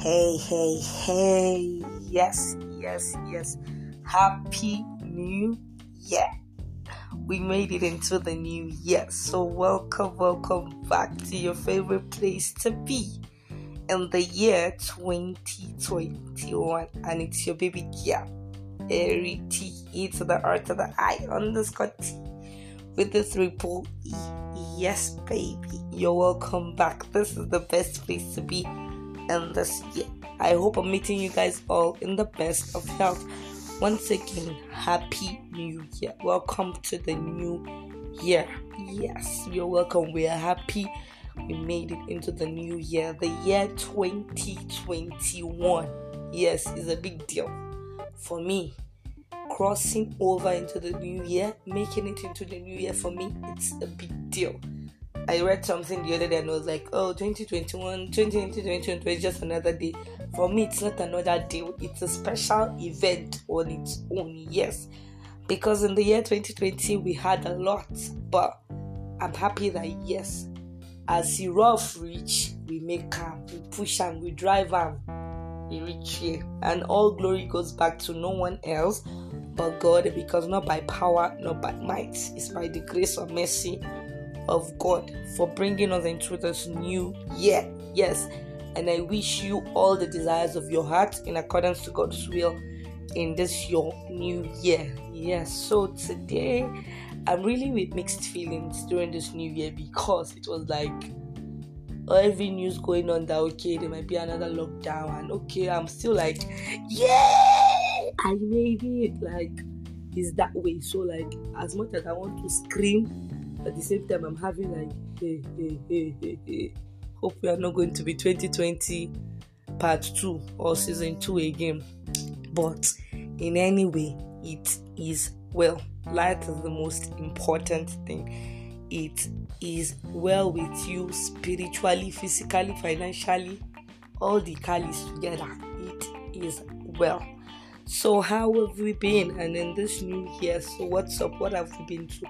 Hey, hey, hey. Yes, yes, yes. Happy New Year. We made it into the new year. So, welcome, welcome back to your favorite place to be in the year 2021. And it's your baby Kia. Airy T E to the R to the I underscore T with the triple E. Yes, baby. You're welcome back. This is the best place to be in this year. I hope I'm meeting you guys all in the best of health. Once again, happy new year. Welcome to the new year. Yes, you're welcome. We are happy we made it into the new year. The year 2021. Yes, is a big deal for me. Crossing over into the new year, making it into the new year for me, it's a big deal I read something the other day and I was like, oh, 2021, 2020, is just another day. For me, it's not another day, it's a special event on its own, yes. Because in the year 2020, we had a lot, but I'm happy that, yes, as the rough reach, we make am, we push and we drive am, we reach here. And all glory goes back to no one else but God, because not by power, not by might, it's by the grace of mercy of God for bringing us into this new year. Yes, and I wish you all the desires of your heart in accordance to God's will in this your new year. Yes, so today I'm really with mixed feelings during this new year because it was like every news going on that okay there might be another lockdown and okay I'm still like yeah I made it like it's that way so like as much as I want to scream at the same time, I'm having like, hey, hey, hey, hey, hey. Hope we are not going to be 2020 part two or season two again. But in any way, it is well. Light is the most important thing. It is well with you spiritually, physically, financially, all the Kalis together. It is well. So how have we been? And in this new year, so what's up? What have we been through?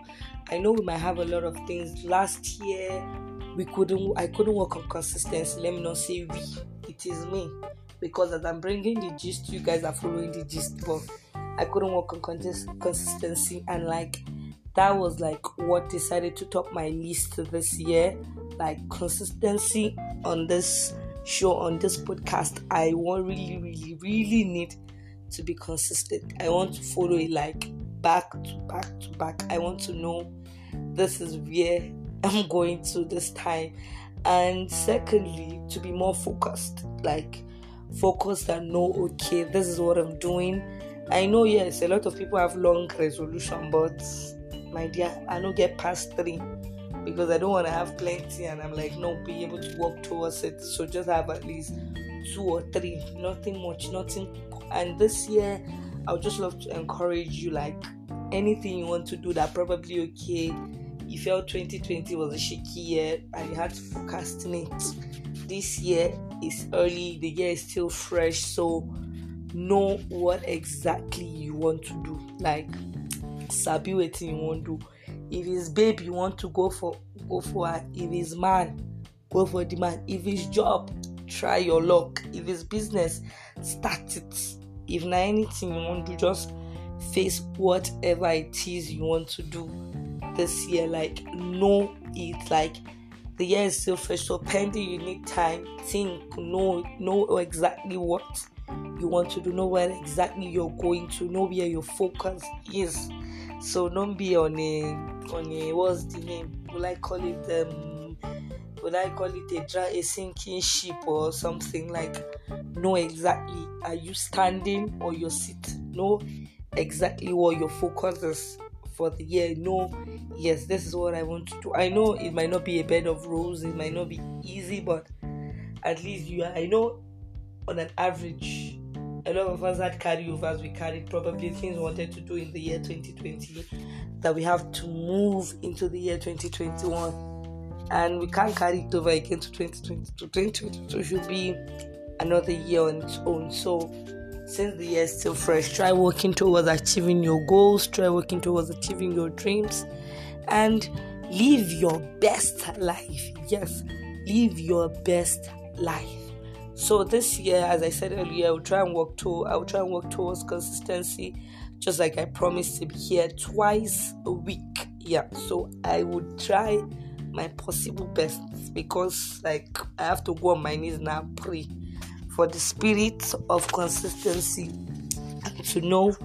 I know we might have a lot of things. Last year, we couldn't. I couldn't work on consistency. Let me not say we. It is me because as I'm bringing the gist, you guys are following the gist. But I couldn't work on consistency, and like that was like what decided to top my list this year. Like consistency on this show on this podcast. I really, really, really need to be consistent. I want to follow it like back to back to back. I want to know this is where I'm going to this time. And secondly, to be more focused. Like focused and know okay, this is what I'm doing. I know yes, a lot of people have long resolution, but my dear, I don't get past three because I don't want to have plenty and I'm like no be able to work towards it. So just have at least two or three, nothing much, nothing and this year, I would just love to encourage you like anything you want to do that probably okay. You felt 2020 was a shaky year and you had to procrastinate. This year is early, the year is still fresh, so know what exactly you want to do. Like sabi what you want to do. If it's babe you want to go for go for it. If it's man, go for the man. If it's job, try your luck. If it's business, start it if na anything you want to just face whatever it is you want to do this year like know it like the year is still fresh so pending you need time think know know exactly what you want to do know where exactly you're going to know where your focus is. So don't be on a on a what's the name will i call it um would I call it a dry a sinking ship or something like? Know exactly. Are you standing or you're sitting know exactly what your focus is for the year? Know yes this is what I want to do. I know it might not be a bed of roses it might not be easy but at least you are I know on an average a lot of us had carryovers. We carried probably things we wanted to do in the year 2020 that we have to move into the year 2021 and we can't carry it over again to 2022. 2022 should be another year on its own. So, since the year is still fresh, try working towards achieving your goals, try working towards achieving your dreams, and live your best life. Yes, live your best life. So this year, as I said earlier, I will try and work to I will try and work towards consistency, just like I promised to be here twice a week. Yeah, so I would try my possible best because like I have to go on my knees now pray for the spirit of consistency to know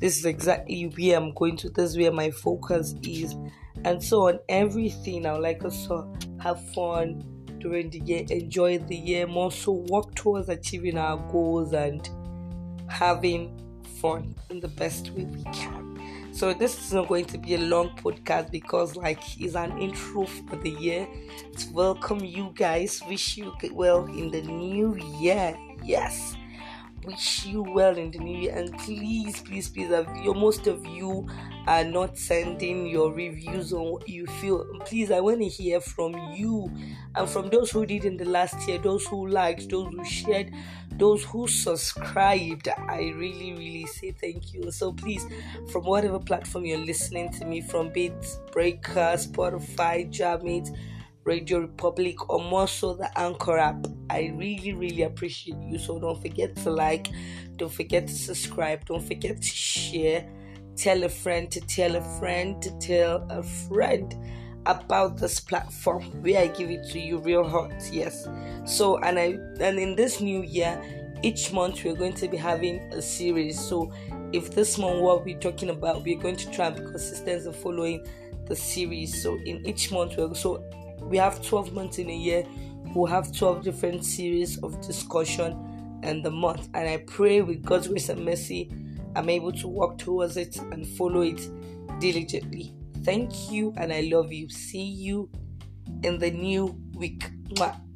this is exactly where I'm going to, this is where my focus is. And so on everything I would like us to have fun during the year, enjoy the year, more so work towards achieving our goals and having fun in the best way we can. So this is not going to be a long podcast because like it's an intro for the year to welcome you guys. Wish you well in the new year. Yes. Wish you well in the new year and please, please, please, most of you are not sending your reviews on what you feel. Please, I want to hear from you and from those who did in the last year, those who liked, those who shared, those who subscribed. I really, really say thank you. So please, from whatever platform you're listening to me from, be it Breaker, Spotify, Jamit, Radio Republic, or more so the Anchor app, I really, really appreciate you. So don't forget to like, don't forget to subscribe, don't forget to share. Tell a friend to tell a friend to tell a friend about this platform where I give it to you real hot. Yes. So and I and in this new year, each month we're going to be having a series. So if this month what we're talking about, we're going to try and be consistent in following the series. So in each month we're so we have 12 months in a year, we'll have 12 different series of discussion and the month. And I pray with God's grace and mercy, I'm able to work towards it and follow it diligently. Thank you and I love you. See you in the new week. Mwah.